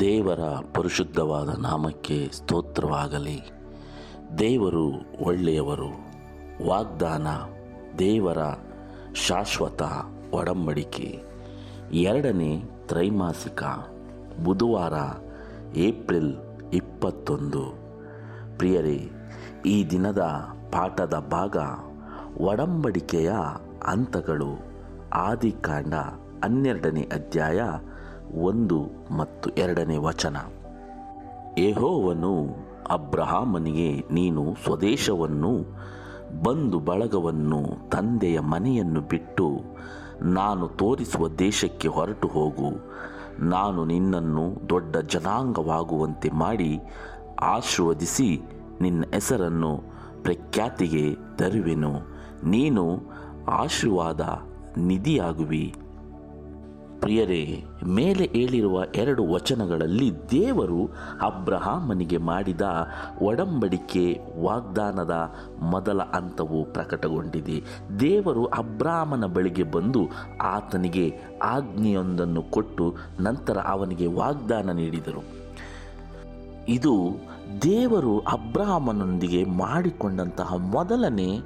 ದೇವರ ಪರಿಶುದ್ಧವಾದ ನಾಮಕ್ಕೆ ಸ್ತೋತ್ರವಾಗಲಿ. ದೇವರು ಒಳ್ಳೆಯವರು. ವಾಗ್ದಾನ ದೇವರ ಶಾಶ್ವತ ಒಡಂಬಡಿಕೆ. ಎರಡನೇ ತ್ರೈಮಾಸಿಕ ಬುಧವಾರ ಏಪ್ರಿಲ್ ಇಪ್ಪತ್ತೊಂದು. ಪ್ರಿಯರೇ, ಈ ದಿನದ ಪಾಠದ ಭಾಗ ಒಡಂಬಡಿಕೆಯ ಹಂತಗಳು. ಆದಿಕಾಂಡ ಹನ್ನೆರಡನೇ ಅಧ್ಯಾಯ ಒಂದು ಮತ್ತು ಎರಡನೇ ವಚನ. ಯೆಹೋವನು ಅಬ್ರಹಾಮನಿಗೆ, ನೀನು ಸ್ವದೇಶವನ್ನು, ಬಂಧು ಬಳಗವನ್ನು, ತಂದೆಯ ಮನೆಯನ್ನು ಬಿಟ್ಟು ನಾನು ತೋರಿಸುವ ದೇಶಕ್ಕೆ ಹೊರಟು ಹೋಗು. ನಾನು ನಿನ್ನನ್ನು ದೊಡ್ಡ ಜನಾಂಗವಾಗುವಂತೆ ಮಾಡಿ ಆಶೀರ್ವದಿಸಿ ನಿನ್ನ ಹೆಸರನ್ನು ಪ್ರಖ್ಯಾತಿಗೆ ತರುವೆನು. ನೀನು ಆಶೀರ್ವಾದ ನಿಧಿಯಾಗುವಿ. ಪ್ರಿಯರೇ, ಮೇಲೆ ಹೇಳಿರುವ ಎರಡು ವಚನಗಳಲ್ಲಿ ದೇವರು ಅಬ್ರಹಾಮನಿಗೆ ಮಾಡಿದ ಒಡಂಬಡಿಕೆ ವಾಗ್ದಾನದ ಮೊದಲ ಹಂತವು ಪ್ರಕಟಗೊಂಡಿದೆ. ದೇವರು ಅಬ್ರಾಹ್ಮನ ಬಳಿಗೆ ಬಂದು ಆತನಿಗೆ ಆಜ್ಞೆಯೊಂದನ್ನು ಕೊಟ್ಟು ನಂತರ ಅವನಿಗೆ ವಾಗ್ದಾನ ನೀಡಿದರು. ಇದು ದೇವರು ಅಬ್ರಹಾಮನೊಂದಿಗೆ ಮಾಡಿಕೊಂಡಂತಹ ಮೊದಲನೇ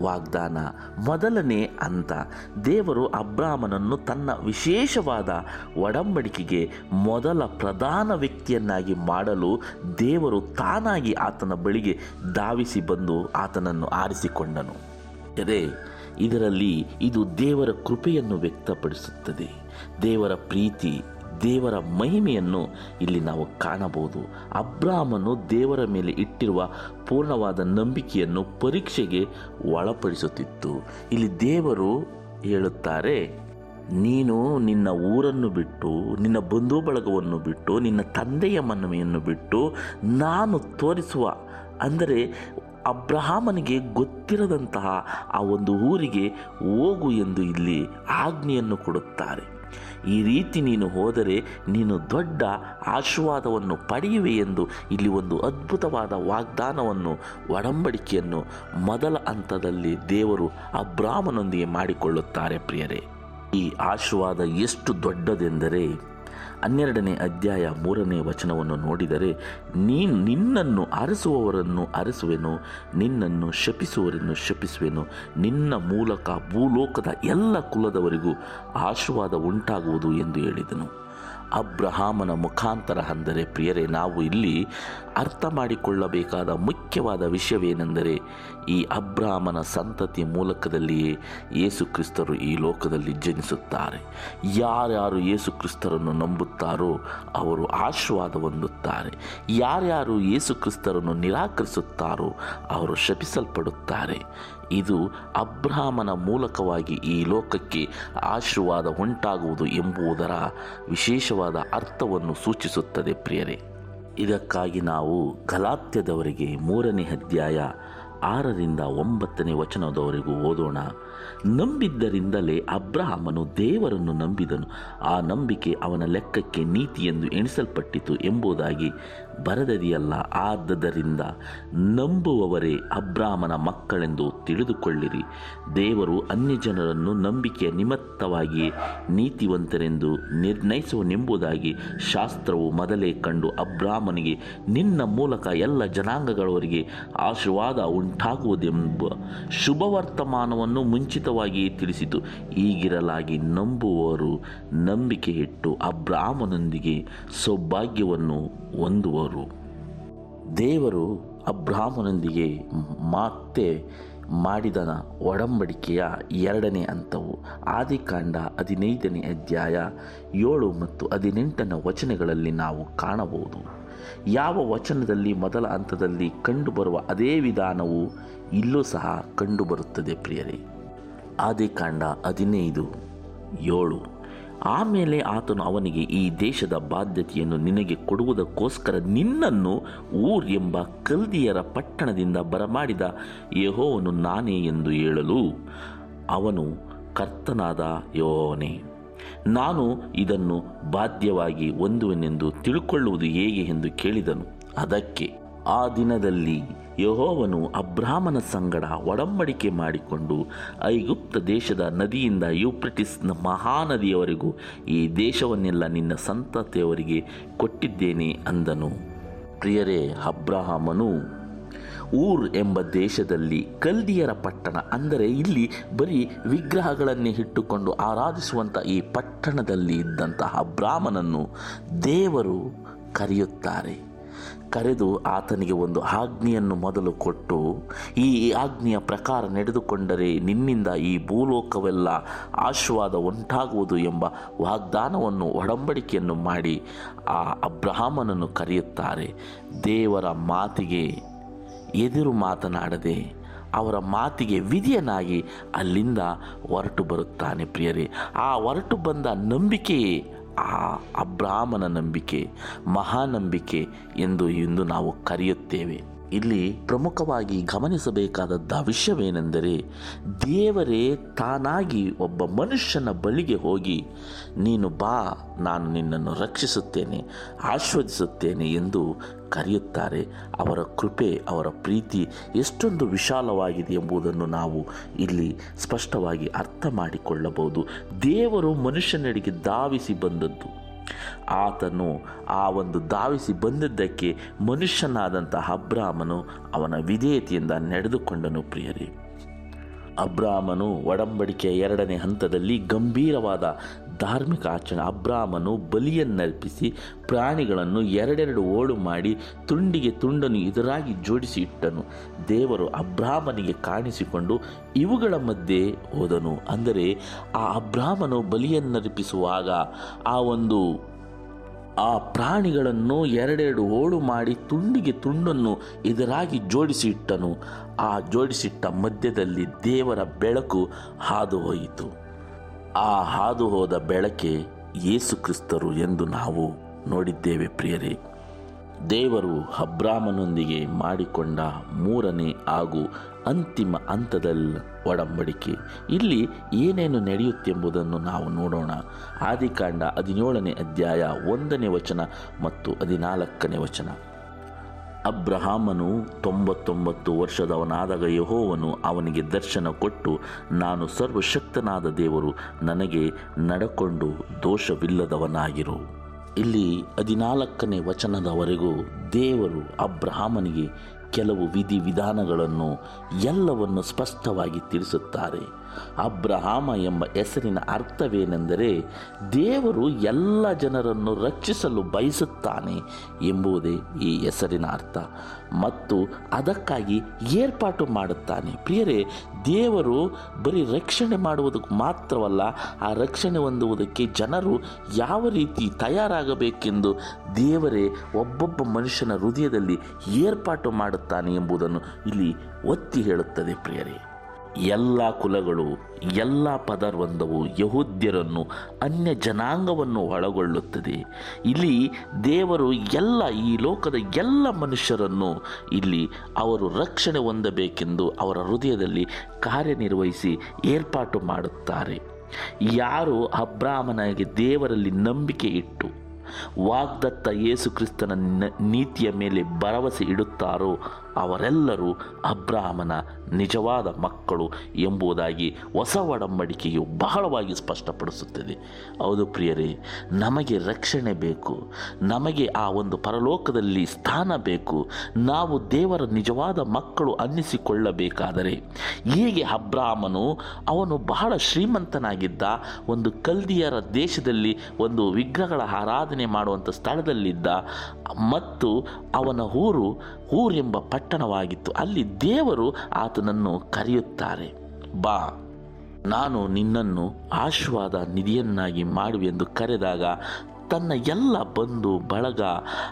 ವಾಗ್ದಾನ, ಮೊದಲನೇ ಅಂತ ದೇವರು ಅಬ್ರಾಹ್ಮನನ್ನು ತನ್ನ ವಿಶೇಷವಾದ ಒಡಂಬಡಿಕೆಗೆ ಮೊದಲ ಪ್ರಧಾನ ವ್ಯಕ್ತಿಯನ್ನಾಗಿ ಮಾಡಲು ದೇವರು ತಾನಾಗಿ ಆತನ ಬಳಿಗೆ ಧಾವಿಸಿ ಬಂದು ಆತನನ್ನು ಆರಿಸಿಕೊಂಡನು. ಅದೇ ಇದರಲ್ಲಿ ಇದು ದೇವರ ಕೃಪೆಯನ್ನು ವ್ಯಕ್ತಪಡಿಸುತ್ತದೆ. ದೇವರ ಪ್ರೀತಿ ದೇವರ ಮಹಿಮೆಯನ್ನು ಇಲ್ಲಿ ನಾವು ಕಾಣಬಹುದು. ಅಬ್ರಾಹ್ಮನು ದೇವರ ಮೇಲೆ ಇಟ್ಟಿರುವ ಪೂರ್ಣವಾದ ನಂಬಿಕೆಯನ್ನು ಪರೀಕ್ಷೆಗೆ ಒಳಪಡಿಸುತ್ತಿತ್ತು. ಇಲ್ಲಿ ದೇವರು ಹೇಳುತ್ತಾರೆ, ನೀನು ನಿನ್ನ ಊರನ್ನು ಬಿಟ್ಟು, ನಿನ್ನ ಬಂಧು ಬಳಗವನ್ನು ಬಿಟ್ಟು, ನಿನ್ನ ತಂದೆಯ ಮನವಿಯನ್ನು ಬಿಟ್ಟು ನಾನು ತೋರಿಸುವ, ಅಂದರೆ ಅಬ್ರಹಾಮನಿಗೆ ಗೊತ್ತಿರದಂತಹ ಆ ಒಂದು ಊರಿಗೆ ಹೋಗು ಎಂದು ಇಲ್ಲಿ ಆಜ್ಞೆಯನ್ನು ಕೊಡುತ್ತಾರೆ. ಈ ರೀತಿ ನೀನು ಹೋದರೆ ನೀನು ದೊಡ್ಡ ಆಶೀರ್ವಾದವನ್ನು ಪಡೆಯುವೆ ಎಂದು ಇಲ್ಲಿ ಒಂದು ಅದ್ಭುತವಾದ ವಾಗ್ದಾನವನ್ನು, ಒಡಂಬಡಿಕೆಯನ್ನು ಮೊದಲ ಹಂತದಲ್ಲಿ ದೇವರು ಅಬ್ರಾಹ್ಮನೊಂದಿಗೆ ಮಾಡಿಕೊಳ್ಳುತ್ತಾರೆ ಪ್ರಿಯರೇ. ಈ ಆಶೀರ್ವಾದ ಎಷ್ಟು ದೊಡ್ಡದೆಂದರೆ ಹನ್ನೆರಡನೇ ಅಧ್ಯಾಯ ಮೂರನೇ ವಚನವನ್ನು ನೋಡಿದರೆ, ನೀನು ನಿನ್ನನ್ನು ಅರಸುವವರನ್ನು ಅರಸುವೆನು, ನಿನ್ನನ್ನು ಶಪಿಸುವವರನ್ನು ಶಪಿಸುವೆನು, ನಿನ್ನ ಮೂಲಕ ಭೂಲೋಕದ ಎಲ್ಲ ಕುಲದವರಿಗೂ ಆಶೀರ್ವಾದ ಉಂಟಾಗುವುದು ಎಂದು ಹೇಳಿದನು. ಅಬ್ರಹಾಮನ ಮುಖಾಂತರ ಅಂದರೆ ಪ್ರಿಯರೇ, ನಾವು ಇಲ್ಲಿ ಅರ್ಥ ಮಾಡಿಕೊಳ್ಳಬೇಕಾದ ಮುಖ್ಯವಾದ ವಿಷಯವೇನೆಂದರೆ ಈ ಅಬ್ರಹಾಮನ ಸಂತತಿ ಮೂಲಕದಲ್ಲಿಯೇ ಯೇಸು ಕ್ರಿಸ್ತರು ಈ ಲೋಕದಲ್ಲಿ ಜನಿಸುತ್ತಾರೆ. ಯಾರ್ಯಾರು ಯೇಸು ಕ್ರಿಸ್ತರನ್ನು ನಂಬುತ್ತಾರೋ ಅವರು ಆಶೀರ್ವಾದ ಹೊಂದುತ್ತಾರೆ ಯಾರ್ಯಾರು ಯೇಸು ಕ್ರಿಸ್ತರನ್ನು ನಿರಾಕರಿಸುತ್ತಾರೋ ಅವರು ಶಪಿಸಲ್ಪಡುತ್ತಾರೆ. ಇದು ಅಬ್ರಹಾಮನ ಮೂಲಕವಾಗಿ ಈ ಲೋಕಕ್ಕೆ ಆಶೀರ್ವಾದ ಉಂಟಾಗುವುದು ಎಂಬುದರ ವಿಶೇಷವಾದ ಅರ್ಥವನ್ನು ಸೂಚಿಸುತ್ತದೆ ಪ್ರಿಯರೇ. ಇದಕ್ಕಾಗಿ ನಾವು ಗಲಾತ್ಯದವರಿಗೆ ಮೂರನೇ ಅಧ್ಯಾಯ ಆರರಿಂದ ಒಂಬತ್ತನೇ ವಚನದವರೆಗೂ ಓದೋಣ. ನಂಬಿದ್ದರಿಂದಲೇ ಅಬ್ರಹಾಮನು ದೇವರನ್ನು ನಂಬಿದನು. ಆ ನಂಬಿಕೆ ಅವನ ಲೆಕ್ಕಕ್ಕೆ ನೀತಿ ಎಂದು ಎಣಿಸಲ್ಪಟ್ಟಿತು ಎಂಬುದಾಗಿ ಬರದದಿಯಲ್ಲ? ಆದ್ದರಿಂದ ನಂಬುವವರೇ ಅಬ್ರಾಹ್ಮನ ಮಕ್ಕಳೆಂದು ತಿಳಿದುಕೊಳ್ಳಿರಿ. ದೇವರು ಅನ್ಯ ಜನರನ್ನು ನಂಬಿಕೆಯ ನಿಮಿತ್ತವಾಗಿ ನೀತಿವಂತರೆಂದು ನಿರ್ಣಯಿಸುವನೆಂಬುದಾಗಿ ಶಾಸ್ತ್ರವು ಮೊದಲೇ ಕಂಡು ಅಬ್ರಾಹ್ಮನಿಗೆ ನಿನ್ನ ಮೂಲಕ ಎಲ್ಲ ಜನಾಂಗಗಳವರಿಗೆ ಆಶೀರ್ವಾದ ಉಂಟಾಗುವುದೆಂಬ ಶುಭವರ್ತಮಾನವನ್ನು ಮುಂಚಿತವಾಗಿ ತಿಳಿಸಿತು. ಈಗಿರಲಾಗಿ ನಂಬುವವರು ನಂಬಿಕೆ ಇಟ್ಟು ಅಬ್ರಾಹ್ಮನೊಂದಿಗೆ ಸೌಭಾಗ್ಯವನ್ನು ಹೊಂದುವರು. ದೇವರು ಅಬ್ರಾಹ್ಮನೊಂದಿಗೆ ಮತ್ತೆ ಮಾಡಿದ ಒಡಂಬಡಿಕೆಯ ಎರಡನೇ ಹಂತವು. ಆದಿಕಾಂಡ ಹದಿನೈದನೇ ಅಧ್ಯಾಯ ಏಳು ಮತ್ತು ಹದಿನೆಂಟನೇ ವಚನಗಳಲ್ಲಿ ನಾವು ಕಾಣಬಹುದು. ಯಾವ ವಚನದಲ್ಲಿ ಮೊದಲ ಹಂತದಲ್ಲಿ ಕಂಡುಬರುವ ಅದೇ ವಿಧಾನವು ಇಲ್ಲೂ ಸಹ ಕಂಡುಬರುತ್ತದೆ ಪ್ರಿಯರೇ. ಆದಿಕಾಂಡ ಹದಿನೈದು, ಏಳು. ಆಮೇಲೆ ಆತನು ಅವನಿಗೆ ಈ ದೇಶದ ಬಾಧ್ಯತೆಯನ್ನು ನಿನಗೆ ಕೊಡುವುದಕ್ಕೋಸ್ಕರ ನಿನ್ನನ್ನು ಊರ್ ಎಂಬ ಕಲ್ದಿಯರ ಪಟ್ಟಣದಿಂದ ಬರಮಾಡಿದ ಯಹೋವನು ನಾನೇ ಎಂದು ಹೇಳಲು ಅವನು ಕರ್ತನಾದ ಯಹೋವನೇ. ನಾನು ಇದನ್ನು ಬಾಧ್ಯವಾಗಿ ಹೊಂದುವೆನೆಂದು ತಿಳ್ಕೊಳ್ಳುವುದು ಹೇಗೆ ಎಂದು ಕೇಳಿದನು. ಅದಕ್ಕೆ ಆ ದಿನದಲ್ಲಿ ಯಹೋವನು ಅಬ್ರಾಹ್ಮನ ಸಂಗಡ ಒಡಂಬಡಿಕೆ ಮಾಡಿಕೊಂಡು ಐಗುಪ್ತ ದೇಶದ ನದಿಯಿಂದ ಯೂಪ್ರಟಿಸ್ನ ಮಹಾನದಿಯವರೆಗೂ ಈ ದೇಶವನ್ನೆಲ್ಲ ನಿನ್ನ ಸಂತತಿಯವರಿಗೆ ಕೊಟ್ಟಿದ್ದೇನೆ ಅಂದನು. ಪ್ರಿಯರೇ ಅಬ್ರಾಹಮನು ಊರ್ ಎಂಬ ದೇಶದಲ್ಲಿ ಕಲ್ದಿಯರ ಪಟ್ಟಣ, ಅಂದರೆ ಇಲ್ಲಿ ಬರೀ ವಿಗ್ರಹಗಳನ್ನೇ ಇಟ್ಟುಕೊಂಡು ಆರಾಧಿಸುವಂಥ ಈ ಪಟ್ಟಣದಲ್ಲಿ ಇದ್ದಂತಹ ಅಬ್ರಾಹ್ಮನನ್ನು ದೇವರು ಕರೆಯುತ್ತಾರೆ. ಕರೆದು ಆತನಿಗೆ ಒಂದು ಆಜ್ಞೆಯನ್ನು ಮೊದಲು ಕೊಟ್ಟು, ಈ ಆಜ್ಞೆಯ ಪ್ರಕಾರ ನಡೆದುಕೊಂಡರೆ ನಿನ್ನಿಂದ ಈ ಭೂಲೋಕವೆಲ್ಲ ಆಶೀರ್ವಾದ ಉಂಟಾಗುವುದು ಎಂಬ ವಾಗ್ದಾನವನ್ನು ಒಡಂಬಡಿಕೆಯನ್ನು ಮಾಡಿ ಆ ಅಬ್ರಹಾಮನನ್ನು ಕರೆಯುತ್ತಾರೆ. ದೇವರ ಮಾತಿಗೆ ಎದುರು ಮಾತನಾಡದೆ ಅವರ ಮಾತಿಗೆ ವಿಧಿಯನಾಗಿ ಅಲ್ಲಿಂದ ಹೊರಟು ಬರುತ್ತಾನೆ ಪ್ರಿಯರೇ. ಆ ಹೊರಟು ಬಂದ ನಂಬಿಕೆಯೇ ಆ ಅಬ್ರಾಹ್ಮನ ನಂಬಿಕೆ ಮಹಾನಂಬಿಕೆ ಎಂದು ಇಂದು ನಾವು ಕರೆಯುತ್ತೇವೆ. ಇಲ್ಲಿ ಪ್ರಮುಖವಾಗಿ ಗಮನಿಸಬೇಕಾದದ್ದ ವಿಷಯವೇನೆಂದರೆ ದೇವರೇ ತಾನಾಗಿ ಒಬ್ಬ ಮನುಷ್ಯನ ಬಳಿಗೆ ಹೋಗಿ, ನೀನು ಬಾ, ನಾನು ನಿನ್ನನ್ನು ರಕ್ಷಿಸುತ್ತೇನೆ ಆಶ್ವದಿಸುತ್ತೇನೆ ಎಂದು ಕರೆಯುತ್ತಾರೆ. ಅವರ ಕೃಪೆ, ಅವರ ಪ್ರೀತಿ ಎಷ್ಟೊಂದು ವಿಶಾಲವಾಗಿದೆ ಎಂಬುದನ್ನು ನಾವು ಇಲ್ಲಿ ಸ್ಪಷ್ಟವಾಗಿ ಅರ್ಥ ಮಾಡಿಕೊಳ್ಳಬಹುದು ದೇವರು ಮನುಷ್ಯನಡಿಗೆ ಧಾವಿಸಿ ಬಂದದ್ದು. ಆತನು ಆ ಒಂದು ಧಾವಿಸಿ ಬಂದಿದ್ದಕ್ಕೆ ಮನುಷ್ಯನಾದಂತಹ ಅಬ್ರಾಹ್ಮನು ಅವನ ವಿಧೇಯತೆಯಿಂದ ನಡೆದುಕೊಂಡನು ಪ್ರಿಯರಿ. ಅಬ್ರಾಹ್ಮನು ಒಡಂಬಡಿಕೆಯ ಎರಡನೇ ಹಂತದಲ್ಲಿ ಗಂಭೀರವಾದ ಧಾರ್ಮಿಕ ಆಚರಣೆ. ಅಬ್ರಾಹ್ಮನು ಬಲಿಯನ್ನರ್ಪಿಸಿ ಪ್ರಾಣಿಗಳನ್ನು ಎರಡೆರಡು ಓಡು ಮಾಡಿ ತುಂಡಿಗೆ ತುಂಡನ್ನು ಎದುರಾಗಿ ಜೋಡಿಸಿ ಇಟ್ಟನು. ದೇವರು ಅಬ್ರಾಹ್ಮನಿಗೆ ಕಾಣಿಸಿಕೊಂಡು ಇವುಗಳ ಮಧ್ಯೆ ಹೋದನು. ಅಂದರೆ ಆ ಅಬ್ರಾಹ್ಮನು ಬಲಿಯನ್ನರ್ಪಿಸುವಾಗ ಆ ಒಂದು ಆ ಪ್ರಾಣಿಗಳನ್ನು ಎರಡೆರಡು ಓಡು ಮಾಡಿ ತುಂಡಿಗೆ ತುಂಡನ್ನು ಎದುರಾಗಿ ಜೋಡಿಸಿ ಇಟ್ಟನು. ಆ ಜೋಡಿಸಿಟ್ಟ ಮಧ್ಯದಲ್ಲಿ ದೇವರ ಬೆಳಕು ಹಾದು ಹೋಯಿತು. ಆ ಹಾದು ಹೋದ ಬೆಳಕೆ ಯೇಸುಕ್ರಿಸ್ತರು ಎಂದು ನಾವು ನೋಡಿದ್ದೇವೆ ಪ್ರಿಯರೇ. ದೇವರು ಅಬ್ರಾಮನೊಂದಿಗೆ ಮಾಡಿಕೊಂಡ ಮೂರನೇ ಹಾಗೂ ಅಂತಿಮ ಹಂತದಲ್ಲಿ ಒಡಂಬಡಿಕೆ. ಇಲ್ಲಿ ಏನೇನು ನಡೆಯುತ್ತೆಂಬುದನ್ನು ನಾವು ನೋಡೋಣ. ಆದಿಕಾಂಡ ಹದಿನೇಳನೇ ಅಧ್ಯಾಯ ಒಂದನೇ ವಚನ ಮತ್ತು ಹದಿನಾಲ್ಕನೇ ವಚನ. ಅಬ್ರಹಾಮನು ತೊಂಬತ್ತೊಂಬತ್ತು ವರ್ಷದವನಾದಾಗ ಯಹೋವನು ಅವನಿಗೆ ದರ್ಶನ ಕೊಟ್ಟು, ನಾನು ಸರ್ವಶಕ್ತನಾದ ದೇವರು, ನನಗೆ ನಡಕೊಂಡು ದೋಷವಿಲ್ಲದವನಾಗಿರು. ಇಲ್ಲಿ ಹದಿನಾಲ್ಕನೇ ವಚನದವರೆಗೂ ದೇವರು ಅಬ್ರಹಾಮನಿಗೆ ಕೆಲವು ವಿಧಿ ವಿಧಾನಗಳನ್ನು ಎಲ್ಲವನ್ನು ಸ್ಪಷ್ಟವಾಗಿ ತಿಳಿಸುತ್ತಾರೆ. ಅಬ್ರಹಾಮ ಎಂಬ ಹೆಸರಿನ ಅರ್ಥವೇನೆಂದರೆ, ದೇವರು ಎಲ್ಲ ಜನರನ್ನು ರಕ್ಷಿಸಲು ಬಯಸುತ್ತಾನೆ ಎಂಬುದೇ ಈ ಹೆಸರಿನ ಅರ್ಥ. ಮತ್ತು ಅದಕ್ಕಾಗಿ ಏರ್ಪಾಟು ಮಾಡುತ್ತಾನೆ. ಪ್ರಿಯರೇ, ದೇವರು ಬರೀ ರಕ್ಷಣೆ ಮಾಡುವುದಕ್ಕೆ ಮಾತ್ರವಲ್ಲ, ಆ ರಕ್ಷಣೆ ಹೊಂದುವುದಕ್ಕೆ ಜನರು ಯಾವ ರೀತಿ ತಯಾರಾಗಬೇಕೆಂದು ದೇವರೇ, ಒಬ್ಬೊಬ್ಬ ಮನುಷ್ಯನ ಹೃದಯದಲ್ಲಿ ಏರ್ಪಾಟು ಮಾಡುತ್ತಾನೆ ಎಂಬುದನ್ನು ಇಲ್ಲಿ ಒತ್ತಿ ಹೇಳುತ್ತದೆ ಪ್ರಿಯರೇ. ಎಲ್ಲ ಕುಲಗಳು, ಎಲ್ಲ ಪದರ್ವಂದವು ಯಹೂದ್ಯರನ್ನು, ಅನ್ಯ ಜನಾಂಗವನ್ನು ಒಳಗೊಳ್ಳುತ್ತದೆ. ಇಲ್ಲಿ ದೇವರು ಎಲ್ಲ, ಈ ಲೋಕದ ಎಲ್ಲ ಮನುಷ್ಯರನ್ನು ಇಲ್ಲಿ ಅವರು ರಕ್ಷಣೆ ಹೊಂದಬೇಕೆಂದು ಅವರ ಹೃದಯದಲ್ಲಿ ಕಾರ್ಯನಿರ್ವಹಿಸಿ ಏರ್ಪಾಟು ಮಾಡುತ್ತಾರೆ. ಯಾರು ಅಬ್ರಾಹ್ಮನಾಗಿ ದೇವರಲ್ಲಿ ನಂಬಿಕೆ ಇಟ್ಟು ವಾಗ್ದತ್ತ ಯೇಸು ಕ್ರಿಸ್ತನ ನೀತಿಯ ಮೇಲೆ ಭರವಸೆ ಇಡುತ್ತಾರೋ ಅವರೆಲ್ಲರೂ ಅಬ್ರಾಹ್ಮನ ನಿಜವಾದ ಮಕ್ಕಳು ಎಂಬುದಾಗಿ ಹೊಸ ಒಡಂಬಡಿಕೆಯು ಬಹಳವಾಗಿ ಸ್ಪಷ್ಟಪಡಿಸುತ್ತದೆ. ಹೌದು ಪ್ರಿಯರೇ, ನಮಗೆ ರಕ್ಷಣೆ ಬೇಕು. ನಮಗೆ ಆ ಒಂದು ಪರಲೋಕದಲ್ಲಿ ಸ್ಥಾನ ಬೇಕು. ನಾವು ದೇವರ ನಿಜವಾದ ಮಕ್ಕಳು ಅನ್ನಿಸಿಕೊಳ್ಳಬೇಕಾದರೆ ಹೀಗೆ ಅಬ್ರಾಹ್ಮನು ಅವನು ಬಹಳ ಶ್ರೀಮಂತನಾಗಿದ್ದ ಒಂದು ಕಲ್ದಿಯರ ದೇಶದಲ್ಲಿ ಒಂದು ವಿಗ್ರಹಗಳ ಆರಾಧನೆ ಮಾಡುವಂಥ ಸ್ಥಳದಲ್ಲಿದ್ದ ಮತ್ತು ಅವನ ಊರು ಊರೆಂಬ ಪಟ್ಟಣವಾಗಿತ್ತು. ಅಲ್ಲಿ ದೇವರು ಆತನನ್ನು ಕರೆಯುತ್ತಾರೆ, ಬಾ, ನಾನು ನಿನ್ನನ್ನು ಆಶೀರ್ವಾದ ನಿಧಿಯನ್ನಾಗಿ ಮಾಡುವೆಂದು ಕರೆದಾಗ ತನ್ನ ಎಲ್ಲ ಬಂಧು, ಬಳಗ,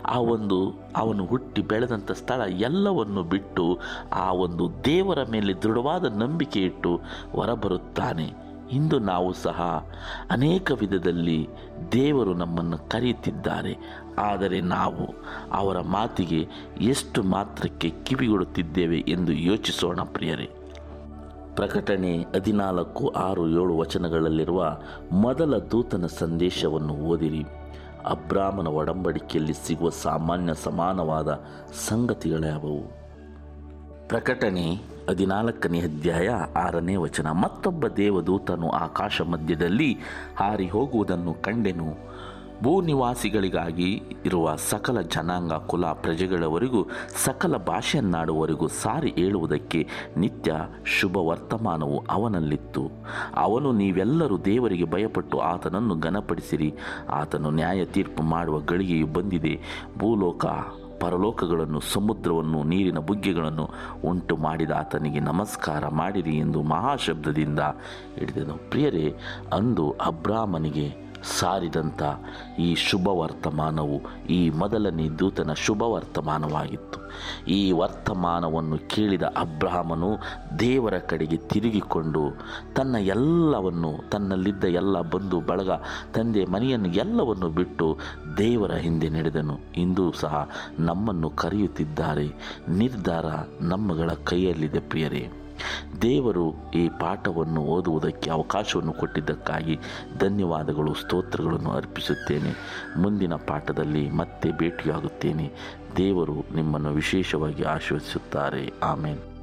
ಆ ಒಂದು ಅವನು ಹುಟ್ಟಿ ಬೆಳೆದಂಥ ಸ್ಥಳ ಎಲ್ಲವನ್ನು ಬಿಟ್ಟು ಆ ಒಂದು ದೇವರ ಮೇಲೆ ದೃಢವಾದ ನಂಬಿಕೆ ಇಟ್ಟು ಹೊರಬರುತ್ತಾನೆ. ಇಂದು ನಾವು ಸಹ ಅನೇಕ ವಿಧದಲ್ಲಿ ದೇವರು ನಮ್ಮನ್ನು ಕರೆಯುತ್ತಿದ್ದಾರೆ. ಆದರೆ ನಾವು ಅವರ ಮಾತಿಗೆ ಎಷ್ಟು ಮಾತ್ರಕ್ಕೆ ಕಿವಿಗೊಡುತ್ತಿದ್ದೇವೆ ಎಂದು ಯೋಚಿಸೋಣ ಪ್ರಿಯರೇ. ಪ್ರಕಟಣೆ ಹದಿನಾಲ್ಕು ಆರು ಏಳು ವಚನಗಳಲ್ಲಿರುವ ಮೊದಲ ದೂತನ ಸಂದೇಶವನ್ನು ಓದಿರಿ. ಅಬ್ರಾಹ್ಮನ ಒಡಂಬಡಿಕೆಯಲ್ಲಿ ಸಿಗುವ ಸಾಮಾನ್ಯ ಸಮಾನವಾದ ಸಂಗತಿಗಳ್ಯಾವವು ಪ್ರಕಟಣೆ ಹದಿನಾಲ್ಕನೇ ಅಧ್ಯಾಯ ಆರನೇ ವಚನ. ಮತ್ತೊಬ್ಬ ದೇವದೂತನು ಆಕಾಶ ಮಧ್ಯದಲ್ಲಿ ಹಾರಿ ಹೋಗುವುದನ್ನು ಕಂಡೆನು. ಭೂನಿವಾಸಿಗಳಿಗಾಗಿ ಇರುವ ಸಕಲ ಜನಾಂಗ, ಕುಲ ಪ್ರಜೆಗಳವರೆಗೂ ಸಕಲ ಭಾಷೆಯನ್ನಾಡುವವರೆಗೂ ಸಾರಿ ಹೇಳುವುದಕ್ಕೆ ನಿತ್ಯ ಶುಭ ವರ್ತಮಾನವು ಅವನಲ್ಲಿತ್ತು. ಅವನು ನೀವೆಲ್ಲರೂ ದೇವರಿಗೆ ಭಯಪಟ್ಟು ಆತನನ್ನು ಘನಪಡಿಸಿರಿ. ಆತನು ನ್ಯಾಯ ತೀರ್ಪು ಮಾಡುವ ಗಳಿಗೆಯು ಬಂದಿದೆ. ಭೂಲೋಕ ಪರಲೋಕಗಳನ್ನು, ಸಮುದ್ರವನ್ನು, ನೀರಿನ ಬುಗ್ಗೆಗಳನ್ನು ಉಂಟು ಮಾಡಿದ ಆತನಿಗೆ ನಮಸ್ಕಾರ ಮಾಡಿರಿ ಎಂದು ಮಹಾಶಬ್ದದಿಂದ ಹಿಡಿದನು. ಪ್ರಿಯರೇ, ಅಂದು ಅಬ್ರಾಮನಿಗೆ ಸಾರಿದಂಥ ಈ ಶುಭ ವರ್ತಮಾನವು ಈ ಮೊದಲನೇ ದೂತನ ಶುಭ ವರ್ತಮಾನವಾಗಿತ್ತು. ಈ ವರ್ತಮಾನವನ್ನು ಕೇಳಿದ ಅಬ್ರಾಹ್ಮನು ದೇವರ ಕಡೆಗೆ ತಿರುಗಿಕೊಂಡು ತನ್ನ ಎಲ್ಲವನ್ನು, ತನ್ನಲ್ಲಿದ್ದ ಎಲ್ಲ ಬಂಧು, ಬಳಗ, ತಂದೆ, ಮನೆಯನ್ನು ಎಲ್ಲವನ್ನು ಬಿಟ್ಟು ದೇವರ ಹಿಂದೆ ನಡೆದನು. ಇಂದೂ ಸಹ ನಮ್ಮನ್ನು ಕರೆಯುತ್ತಿದ್ದಾರೆ. ನಿರ್ಧಾರ ನಮ್ಮಗಳ ಕೈಯಲ್ಲಿದೆ ಪ್ರಿಯರೇ. ದೇವರು ಈ ಪಾಠವನ್ನು ಓದುವುದಕ್ಕೆ ಅವಕಾಶವನ್ನು ಕೊಟ್ಟಿದ್ದಕ್ಕಾಗಿ ಧನ್ಯವಾದಗಳು, ಸ್ತೋತ್ರಗಳನ್ನು ಅರ್ಪಿಸುತ್ತೇನೆ. ಮುಂದಿನ ಪಾಠದಲ್ಲಿ ಮತ್ತೆ ಭೇಟಿಯಾಗುತ್ತೇನೆ. ದೇವರು ನಿಮ್ಮನ್ನು ವಿಶೇಷವಾಗಿ ಆಶೀರ್ವದಿಸುತ್ತಾರೆ. ಆಮೇಲೆ